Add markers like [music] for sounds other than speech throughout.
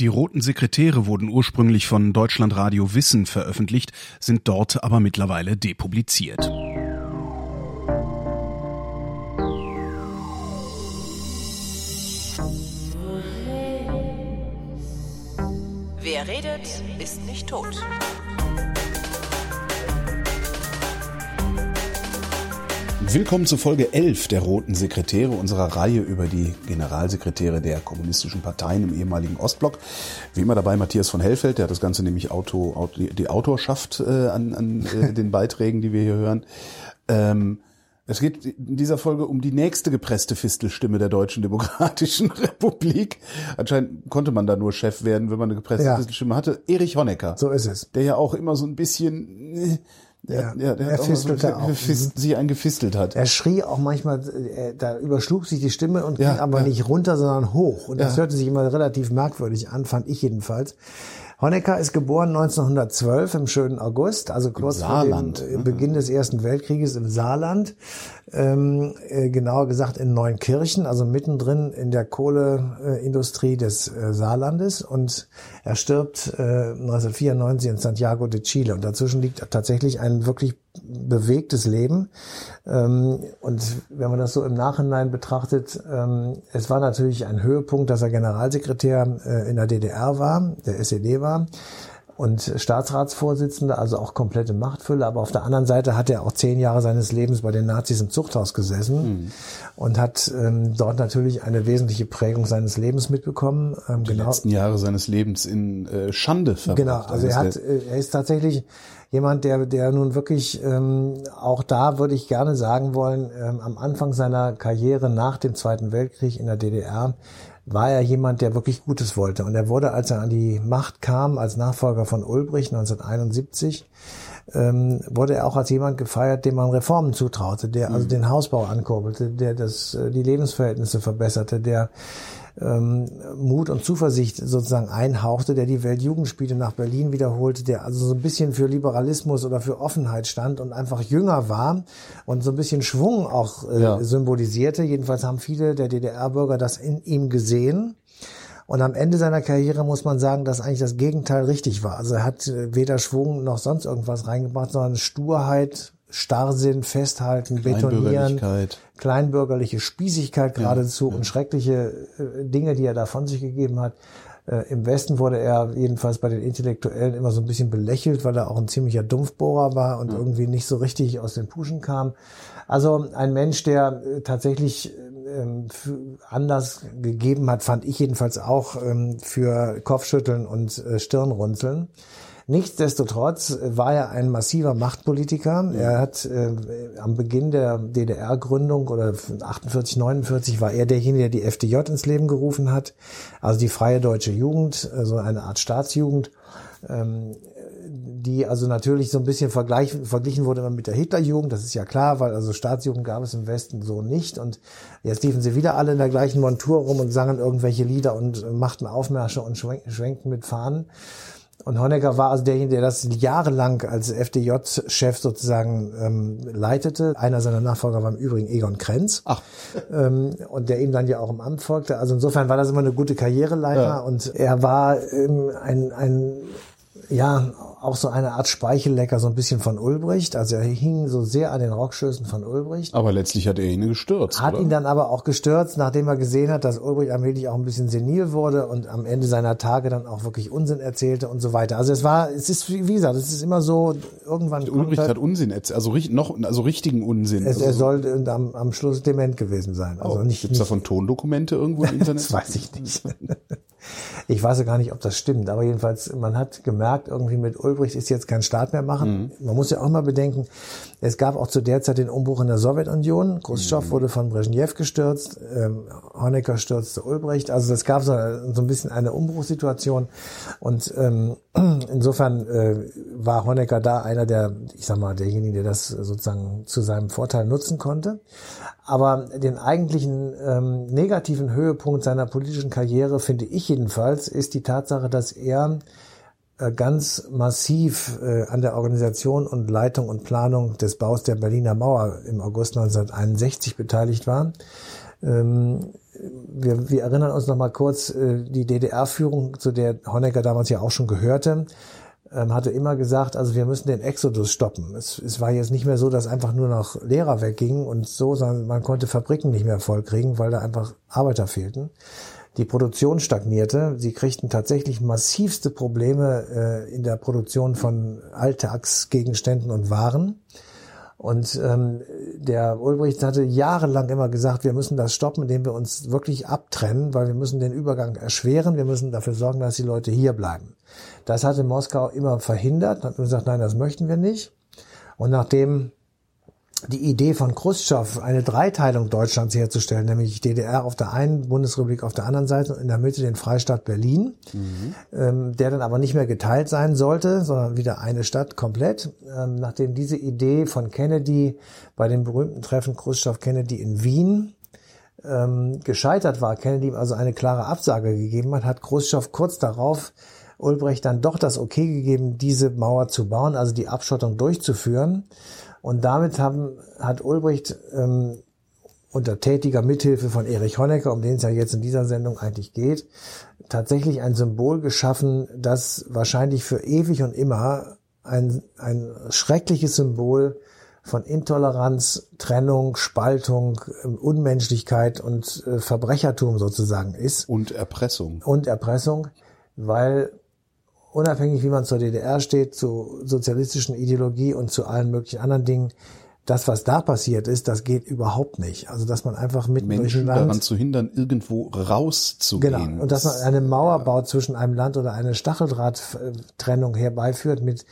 Die roten Sekretäre wurden ursprünglich von Deutschlandradio Wissen veröffentlicht, sind dort aber mittlerweile depubliziert. Wer redet, ist nicht tot. Willkommen zu Folge 11 der Roten Sekretäre unserer Reihe über die Generalsekretäre der kommunistischen Parteien im ehemaligen Ostblock. Wie immer dabei Matthias von Hellfeld, der hat das Ganze nämlich Auto, Auto die Autorschaft äh, an, an äh, den Beiträgen, die wir hier hören. Ähm, es geht in dieser Folge um die nächste gepresste Fistelstimme der Deutschen Demokratischen [laughs] Republik. Anscheinend konnte man da nur Chef werden, wenn man eine gepresste ja. Fistelstimme hatte. Erich Honecker. So ist es. Der ja auch immer so ein bisschen äh, der, ja, der, er fistelte so, auch. Fist, sich eingefistelt hat. Er schrie auch manchmal, er, da überschlug sich die Stimme und ja, ging aber ja. nicht runter, sondern hoch. Und das hörte sich immer relativ merkwürdig an, fand ich jedenfalls. Honecker ist geboren 1912 im schönen August, also kurz vor dem äh, mhm. Beginn des Ersten Weltkrieges im Saarland. Ähm, äh, genauer gesagt in Neunkirchen, also mittendrin in der Kohleindustrie des äh, Saarlandes. Und er stirbt äh, 1994 in Santiago de Chile. Und dazwischen liegt tatsächlich ein wirklich bewegtes Leben. Ähm, und wenn man das so im Nachhinein betrachtet, ähm, es war natürlich ein Höhepunkt, dass er Generalsekretär äh, in der DDR war, der SED war und Staatsratsvorsitzender, also auch komplette Machtfülle. Aber auf der anderen Seite hat er auch zehn Jahre seines Lebens bei den Nazis im Zuchthaus gesessen mhm. und hat ähm, dort natürlich eine wesentliche Prägung seines Lebens mitbekommen. Ähm, die genau. letzten Jahre seines Lebens in äh, Schande verbracht. Genau, also er hat, äh, er ist tatsächlich jemand, der, der nun wirklich, ähm, auch da würde ich gerne sagen wollen, ähm, am Anfang seiner Karriere nach dem Zweiten Weltkrieg in der DDR war er jemand, der wirklich Gutes wollte. Und er wurde, als er an die Macht kam, als Nachfolger von Ulbricht 1971, ähm, wurde er auch als jemand gefeiert, dem man Reformen zutraute, der also mhm. den Hausbau ankurbelte, der das, äh, die Lebensverhältnisse verbesserte, der ähm, Mut und Zuversicht sozusagen einhauchte, der die Weltjugendspiele nach Berlin wiederholte, der also so ein bisschen für Liberalismus oder für Offenheit stand und einfach jünger war und so ein bisschen Schwung auch äh, ja. symbolisierte. Jedenfalls haben viele der DDR-Bürger das in ihm gesehen. Und am Ende seiner Karriere muss man sagen, dass eigentlich das Gegenteil richtig war. Also er hat äh, weder Schwung noch sonst irgendwas reingebracht, sondern Sturheit, Starrsinn, Festhalten, Betonieren, kleinbürgerliche Spießigkeit geradezu ja, ja. und schreckliche äh, Dinge, die er da von sich gegeben hat. Äh, Im Westen wurde er jedenfalls bei den Intellektuellen immer so ein bisschen belächelt, weil er auch ein ziemlicher Dumpfbohrer war und ja. irgendwie nicht so richtig aus den Puschen kam. Also ein Mensch, der äh, tatsächlich ähm, anders gegeben hat, fand ich jedenfalls auch ähm, für Kopfschütteln und Stirnrunzeln. Nichtsdestotrotz war er ein massiver Machtpolitiker. Er hat äh, am Beginn der DDR-Gründung oder 48, 49 war er derjenige, der die FDJ ins Leben gerufen hat, also die Freie Deutsche Jugend, also eine Art Staatsjugend. Ähm, die also natürlich so ein bisschen vergleich, verglichen wurde mit der Hitlerjugend, das ist ja klar, weil also Staatsjugend gab es im Westen so nicht und jetzt liefen sie wieder alle in der gleichen Montur rum und sangen irgendwelche Lieder und machten Aufmärsche und schwenkten mit Fahnen. Und Honecker war also derjenige, der das jahrelang als FDJ-Chef sozusagen ähm, leitete. Einer seiner Nachfolger war im Übrigen Egon Krenz. Ach. Ähm, und der ihm dann ja auch im Amt folgte. Also insofern war das immer eine gute Karriereleiter. Ja. Und er war ähm, ein, ein ja, auch so eine Art Speichellecker, so ein bisschen von Ulbricht. Also er hing so sehr an den Rockschößen von Ulbricht. Aber letztlich hat er ihn gestürzt. Hat oder? ihn dann aber auch gestürzt, nachdem er gesehen hat, dass Ulbricht allmählich auch ein bisschen senil wurde und am Ende seiner Tage dann auch wirklich Unsinn erzählte und so weiter. Also es war, es ist, wie gesagt, es ist immer so, irgendwann. Ulbricht halt, hat Unsinn erzählt, also noch, also richtigen Unsinn. Es, also er soll am, am Schluss dement gewesen sein. Also oh, nicht. Gibt's nicht, davon Tondokumente irgendwo im Internet? [laughs] das weiß ich nicht. [laughs] Ich weiß ja gar nicht, ob das stimmt, aber jedenfalls, man hat gemerkt, irgendwie mit Ulbricht ist jetzt kein Staat mehr machen. Mhm. Man muss ja auch mal bedenken, es gab auch zu der Zeit den Umbruch in der Sowjetunion. Khrushchev mhm. wurde von Brezhnev gestürzt, ähm, Honecker stürzte Ulbricht. Also es gab so, so ein bisschen eine Umbruchssituation. Und ähm, [clears throat] insofern äh, war Honecker da einer der, ich sag mal, derjenige, der das sozusagen zu seinem Vorteil nutzen konnte. Aber den eigentlichen ähm, negativen Höhepunkt seiner politischen Karriere, finde ich jedenfalls, ist die Tatsache, dass er äh, ganz massiv äh, an der Organisation und Leitung und Planung des Baus der Berliner Mauer im August 1961 beteiligt war. Ähm, wir, wir erinnern uns noch mal kurz, äh, die DDR-Führung, zu der Honecker damals ja auch schon gehörte, ähm, hatte immer gesagt, also wir müssen den Exodus stoppen. Es, es war jetzt nicht mehr so, dass einfach nur noch Lehrer weggingen und so, sondern man konnte Fabriken nicht mehr vollkriegen, weil da einfach Arbeiter fehlten. Die Produktion stagnierte. Sie kriegten tatsächlich massivste Probleme äh, in der Produktion von Alltagsgegenständen und Waren. Und ähm, der Ulbricht hatte jahrelang immer gesagt, wir müssen das stoppen, indem wir uns wirklich abtrennen, weil wir müssen den Übergang erschweren, wir müssen dafür sorgen, dass die Leute hier bleiben. Das hatte Moskau immer verhindert, hat gesagt, nein, das möchten wir nicht. Und nachdem die Idee von Khrushchev, eine Dreiteilung Deutschlands herzustellen, nämlich DDR auf der einen, Bundesrepublik auf der anderen Seite und in der Mitte den Freistaat Berlin, mhm. ähm, der dann aber nicht mehr geteilt sein sollte, sondern wieder eine Stadt komplett. Ähm, nachdem diese Idee von Kennedy bei dem berühmten Treffen Khrushchev-Kennedy in Wien ähm, gescheitert war, Kennedy also eine klare Absage gegeben hat, hat Khrushchev kurz darauf Ulbricht dann doch das Okay gegeben, diese Mauer zu bauen, also die Abschottung durchzuführen. Und damit haben, hat Ulbricht ähm, unter tätiger Mithilfe von Erich Honecker, um den es ja jetzt in dieser Sendung eigentlich geht, tatsächlich ein Symbol geschaffen, das wahrscheinlich für ewig und immer ein, ein schreckliches Symbol von Intoleranz, Trennung, Spaltung, ähm, Unmenschlichkeit und äh, Verbrechertum sozusagen ist. Und Erpressung. Und Erpressung, weil unabhängig wie man zur DDR steht, zu sozialistischen Ideologie und zu allen möglichen anderen Dingen, das, was da passiert ist, das geht überhaupt nicht. Also, dass man einfach mit Menschen daran zu hindern, irgendwo rauszugehen. Genau. Und dass man eine Mauer baut zwischen einem Land oder eine Stacheldrahttrennung herbeiführt mit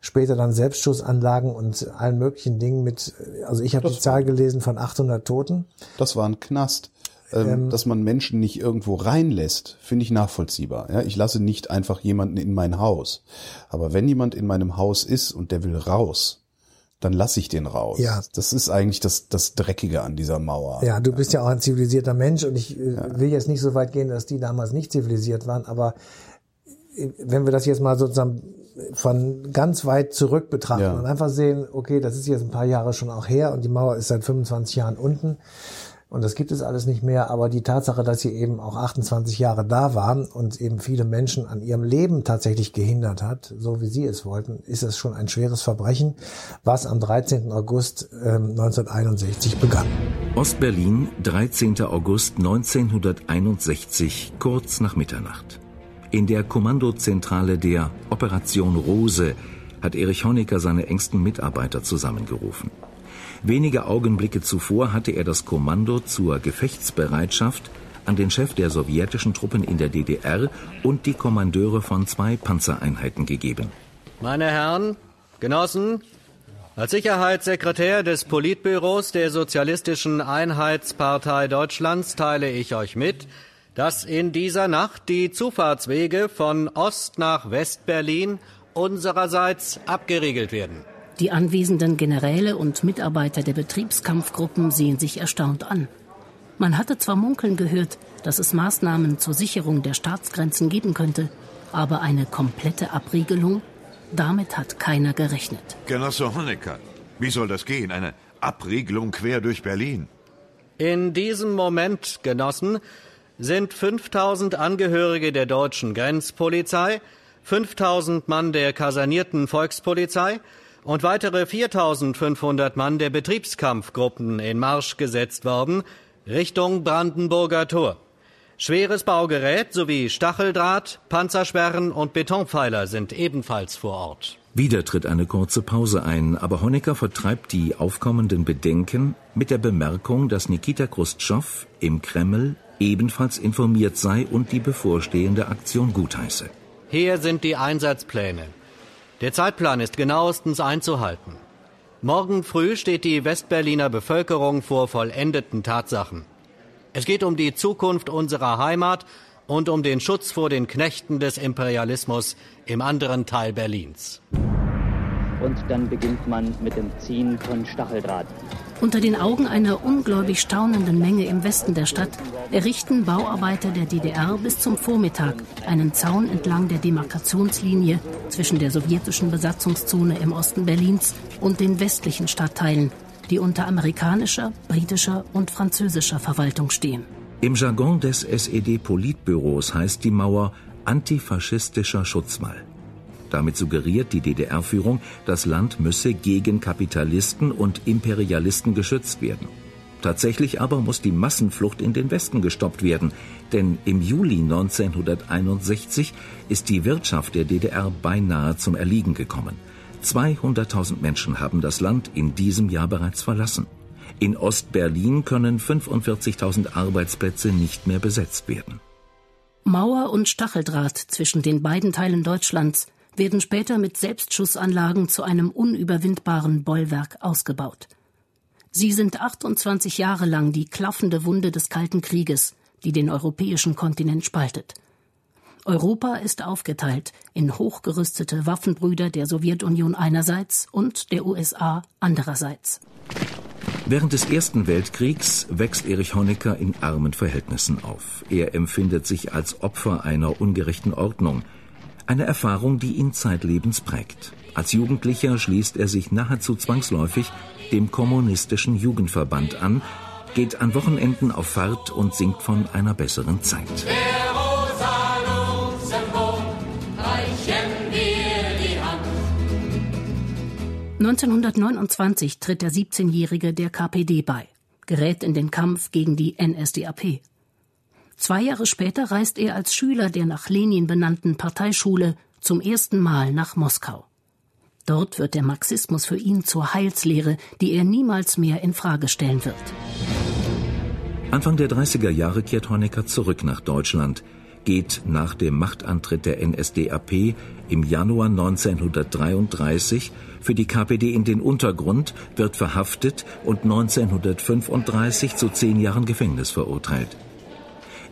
später dann Selbstschussanlagen und allen möglichen Dingen mit, also ich habe die Zahl gelesen von 800 Toten. Das war ein Knast ähm, ähm, dass man Menschen nicht irgendwo reinlässt, finde ich nachvollziehbar. Ja, ich lasse nicht einfach jemanden in mein Haus. Aber wenn jemand in meinem Haus ist und der will raus, dann lasse ich den raus. Ja. Das ist eigentlich das, das Dreckige an dieser Mauer. Ja, du bist ja auch ein zivilisierter Mensch und ich äh, ja. will jetzt nicht so weit gehen, dass die damals nicht zivilisiert waren, aber äh, wenn wir das jetzt mal sozusagen von ganz weit zurück betrachten ja. und einfach sehen, okay, das ist jetzt ein paar Jahre schon auch her und die Mauer ist seit 25 Jahren unten und das gibt es alles nicht mehr, aber die Tatsache, dass sie eben auch 28 Jahre da waren und eben viele Menschen an ihrem Leben tatsächlich gehindert hat, so wie sie es wollten, ist es schon ein schweres Verbrechen, was am 13. August äh, 1961 begann. Ostberlin, 13. August 1961, kurz nach Mitternacht. In der Kommandozentrale der Operation Rose hat Erich Honecker seine engsten Mitarbeiter zusammengerufen. Wenige Augenblicke zuvor hatte er das Kommando zur Gefechtsbereitschaft an den Chef der sowjetischen Truppen in der DDR und die Kommandeure von zwei Panzereinheiten gegeben. Meine Herren, Genossen, als Sicherheitssekretär des Politbüros der Sozialistischen Einheitspartei Deutschlands teile ich euch mit, dass in dieser Nacht die Zufahrtswege von Ost nach West-Berlin unsererseits abgeriegelt werden. Die anwesenden Generäle und Mitarbeiter der Betriebskampfgruppen sehen sich erstaunt an. Man hatte zwar munkeln gehört, dass es Maßnahmen zur Sicherung der Staatsgrenzen geben könnte, aber eine komplette Abriegelung, damit hat keiner gerechnet. Genosse Honecker, wie soll das gehen? Eine Abriegelung quer durch Berlin? In diesem Moment, Genossen, sind 5000 Angehörige der deutschen Grenzpolizei, 5000 Mann der kasernierten Volkspolizei, und weitere 4500 Mann der Betriebskampfgruppen in Marsch gesetzt worden, Richtung Brandenburger Tor. Schweres Baugerät sowie Stacheldraht, Panzersperren und Betonpfeiler sind ebenfalls vor Ort. Wieder tritt eine kurze Pause ein, aber Honecker vertreibt die aufkommenden Bedenken mit der Bemerkung, dass Nikita Khrushchev im Kreml ebenfalls informiert sei und die bevorstehende Aktion gutheiße. Hier sind die Einsatzpläne. Der Zeitplan ist genauestens einzuhalten. Morgen früh steht die Westberliner Bevölkerung vor vollendeten Tatsachen. Es geht um die Zukunft unserer Heimat und um den Schutz vor den Knechten des Imperialismus im anderen Teil Berlins. Und dann beginnt man mit dem Ziehen von Stacheldraht. Unter den Augen einer ungläubig staunenden Menge im Westen der Stadt errichten Bauarbeiter der DDR bis zum Vormittag einen Zaun entlang der Demarkationslinie zwischen der sowjetischen Besatzungszone im Osten Berlins und den westlichen Stadtteilen, die unter amerikanischer, britischer und französischer Verwaltung stehen. Im Jargon des SED-Politbüros heißt die Mauer antifaschistischer Schutzwall. Damit suggeriert die DDR-Führung, das Land müsse gegen Kapitalisten und Imperialisten geschützt werden. Tatsächlich aber muss die Massenflucht in den Westen gestoppt werden, denn im Juli 1961 ist die Wirtschaft der DDR beinahe zum Erliegen gekommen. 200.000 Menschen haben das Land in diesem Jahr bereits verlassen. In Ostberlin können 45.000 Arbeitsplätze nicht mehr besetzt werden. Mauer und Stacheldraht zwischen den beiden Teilen Deutschlands werden später mit Selbstschussanlagen zu einem unüberwindbaren Bollwerk ausgebaut. Sie sind 28 Jahre lang die klaffende Wunde des Kalten Krieges, die den europäischen Kontinent spaltet. Europa ist aufgeteilt in hochgerüstete Waffenbrüder der Sowjetunion einerseits und der USA andererseits. Während des Ersten Weltkriegs wächst Erich Honecker in armen Verhältnissen auf. Er empfindet sich als Opfer einer ungerechten Ordnung. Eine Erfahrung, die ihn zeitlebens prägt. Als Jugendlicher schließt er sich nahezu zwangsläufig dem kommunistischen Jugendverband an, geht an Wochenenden auf Fahrt und singt von einer besseren Zeit. 1929 tritt der 17-Jährige der KPD bei, gerät in den Kampf gegen die NSDAP. Zwei Jahre später reist er als Schüler der nach Lenin benannten Parteischule zum ersten Mal nach Moskau. Dort wird der Marxismus für ihn zur Heilslehre, die er niemals mehr in Frage stellen wird. Anfang der 30er Jahre kehrt Honecker zurück nach Deutschland, geht nach dem Machtantritt der NSDAP im Januar 1933 für die KPD in den Untergrund, wird verhaftet und 1935 zu zehn Jahren Gefängnis verurteilt.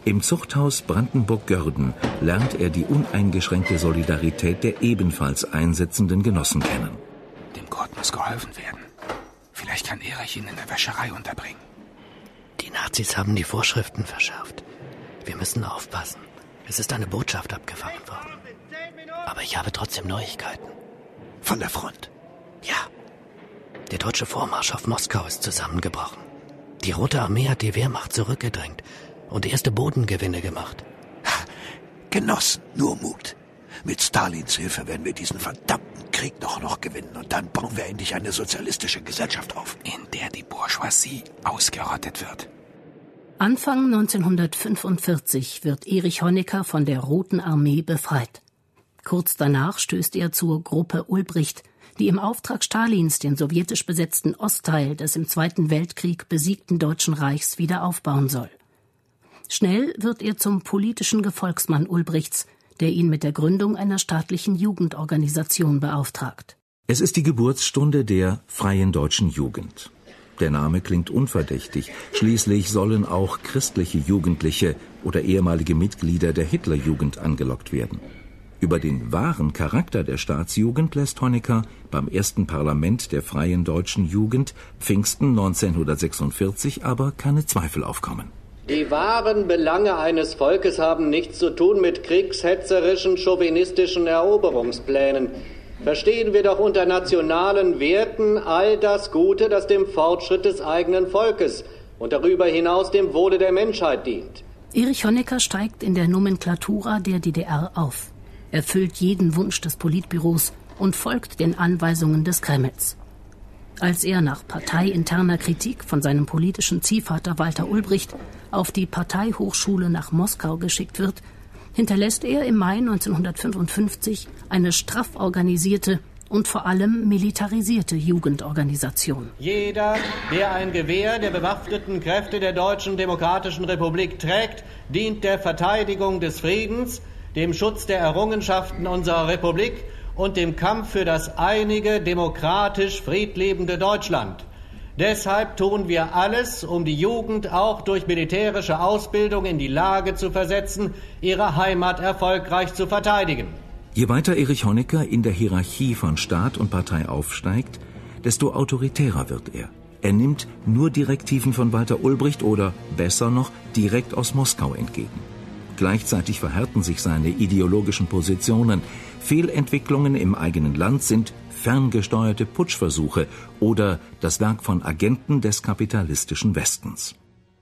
Im Zuchthaus Brandenburg-Görden lernt er die uneingeschränkte Solidarität der ebenfalls einsetzenden Genossen kennen. Dem Kurt muss geholfen werden. Vielleicht kann Erich ihn in der Wäscherei unterbringen. Die Nazis haben die Vorschriften verschärft. Wir müssen aufpassen. Es ist eine Botschaft abgefangen worden. Aber ich habe trotzdem Neuigkeiten. Von der Front? Ja. Der deutsche Vormarsch auf Moskau ist zusammengebrochen. Die Rote Armee hat die Wehrmacht zurückgedrängt und erste Bodengewinne gemacht. Genossen, nur Mut. Mit Stalins Hilfe werden wir diesen verdammten Krieg doch noch gewinnen und dann bauen wir endlich eine sozialistische Gesellschaft auf, in der die Bourgeoisie ausgerottet wird. Anfang 1945 wird Erich Honecker von der Roten Armee befreit. Kurz danach stößt er zur Gruppe Ulbricht, die im Auftrag Stalins den sowjetisch besetzten Ostteil des im Zweiten Weltkrieg besiegten Deutschen Reichs wieder aufbauen soll. Schnell wird er zum politischen Gefolgsmann Ulbrichts, der ihn mit der Gründung einer staatlichen Jugendorganisation beauftragt. Es ist die Geburtsstunde der Freien Deutschen Jugend. Der Name klingt unverdächtig. Schließlich sollen auch christliche Jugendliche oder ehemalige Mitglieder der Hitlerjugend angelockt werden. Über den wahren Charakter der Staatsjugend lässt Honecker beim ersten Parlament der Freien Deutschen Jugend Pfingsten 1946 aber keine Zweifel aufkommen. Die wahren Belange eines Volkes haben nichts zu tun mit kriegshetzerischen, chauvinistischen Eroberungsplänen verstehen wir doch unter nationalen Werten all das Gute, das dem Fortschritt des eigenen Volkes und darüber hinaus dem Wohle der Menschheit dient. Erich Honecker steigt in der Nomenklatura der DDR auf, erfüllt jeden Wunsch des Politbüros und folgt den Anweisungen des Kremls. Als er nach parteiinterner Kritik von seinem politischen Ziehvater Walter Ulbricht auf die Parteihochschule nach Moskau geschickt wird, hinterlässt er im Mai 1955 eine straff organisierte und vor allem militarisierte Jugendorganisation. Jeder, der ein Gewehr der bewaffneten Kräfte der Deutschen Demokratischen Republik trägt, dient der Verteidigung des Friedens, dem Schutz der Errungenschaften unserer Republik und dem Kampf für das einige, demokratisch friedlebende Deutschland. Deshalb tun wir alles, um die Jugend auch durch militärische Ausbildung in die Lage zu versetzen, ihre Heimat erfolgreich zu verteidigen. Je weiter Erich Honecker in der Hierarchie von Staat und Partei aufsteigt, desto autoritärer wird er. Er nimmt nur Direktiven von Walter Ulbricht oder besser noch direkt aus Moskau entgegen. Gleichzeitig verhärten sich seine ideologischen Positionen. Fehlentwicklungen im eigenen Land sind ferngesteuerte Putschversuche oder das Werk von Agenten des kapitalistischen Westens.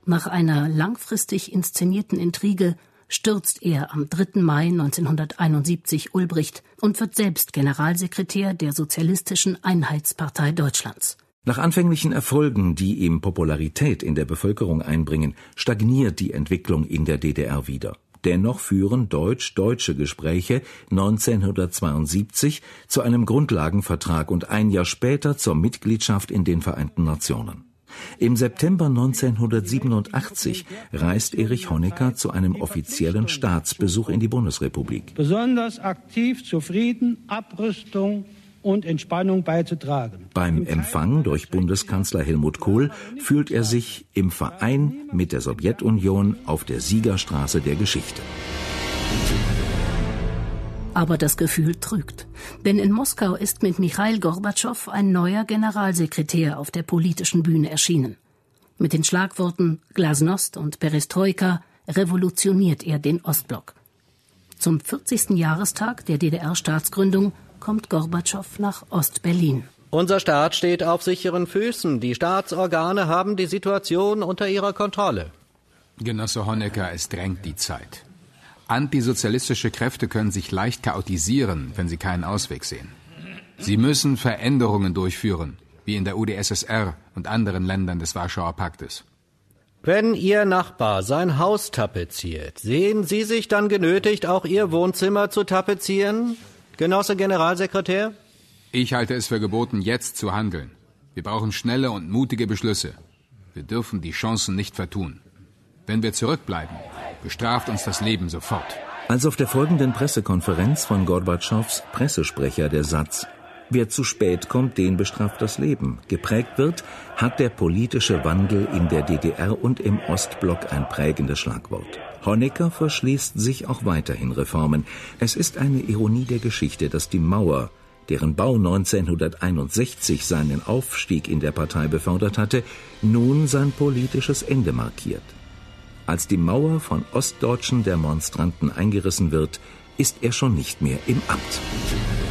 Nach einer langfristig inszenierten Intrige stürzt er am 3. Mai 1971 Ulbricht und wird selbst Generalsekretär der Sozialistischen Einheitspartei Deutschlands. Nach anfänglichen Erfolgen, die ihm Popularität in der Bevölkerung einbringen, stagniert die Entwicklung in der DDR wieder. Dennoch führen deutsch-deutsche Gespräche 1972 zu einem Grundlagenvertrag und ein Jahr später zur Mitgliedschaft in den Vereinten Nationen. Im September 1987 reist Erich Honecker zu einem offiziellen Staatsbesuch in die Bundesrepublik. Besonders aktiv zu Frieden, Abrüstung und Entspannung beizutragen. Beim Empfang durch Bundeskanzler Helmut Kohl fühlt er sich im Verein mit der Sowjetunion auf der Siegerstraße der Geschichte. Aber das Gefühl trügt. Denn in Moskau ist mit Michail Gorbatschow ein neuer Generalsekretär auf der politischen Bühne erschienen. Mit den Schlagworten Glasnost und Perestroika revolutioniert er den Ostblock. Zum 40. Jahrestag der DDR-Staatsgründung kommt Gorbatschow nach Ostberlin. Unser Staat steht auf sicheren Füßen. Die Staatsorgane haben die Situation unter ihrer Kontrolle. Genosse Honecker, es drängt die Zeit. Antisozialistische Kräfte können sich leicht chaotisieren, wenn sie keinen Ausweg sehen. Sie müssen Veränderungen durchführen, wie in der UdSSR und anderen Ländern des Warschauer Paktes. Wenn Ihr Nachbar sein Haus tapeziert, sehen Sie sich dann genötigt, auch Ihr Wohnzimmer zu tapezieren? Genosse Generalsekretär? Ich halte es für geboten, jetzt zu handeln. Wir brauchen schnelle und mutige Beschlüsse. Wir dürfen die Chancen nicht vertun. Wenn wir zurückbleiben, bestraft uns das Leben sofort. Als auf der folgenden Pressekonferenz von Gorbatschows Pressesprecher der Satz Wer zu spät kommt, den bestraft das Leben. Geprägt wird, hat der politische Wandel in der DDR und im Ostblock ein prägendes Schlagwort. Honecker verschließt sich auch weiterhin Reformen. Es ist eine Ironie der Geschichte, dass die Mauer, deren Bau 1961 seinen Aufstieg in der Partei befördert hatte, nun sein politisches Ende markiert. Als die Mauer von ostdeutschen Demonstranten eingerissen wird, ist er schon nicht mehr im Amt.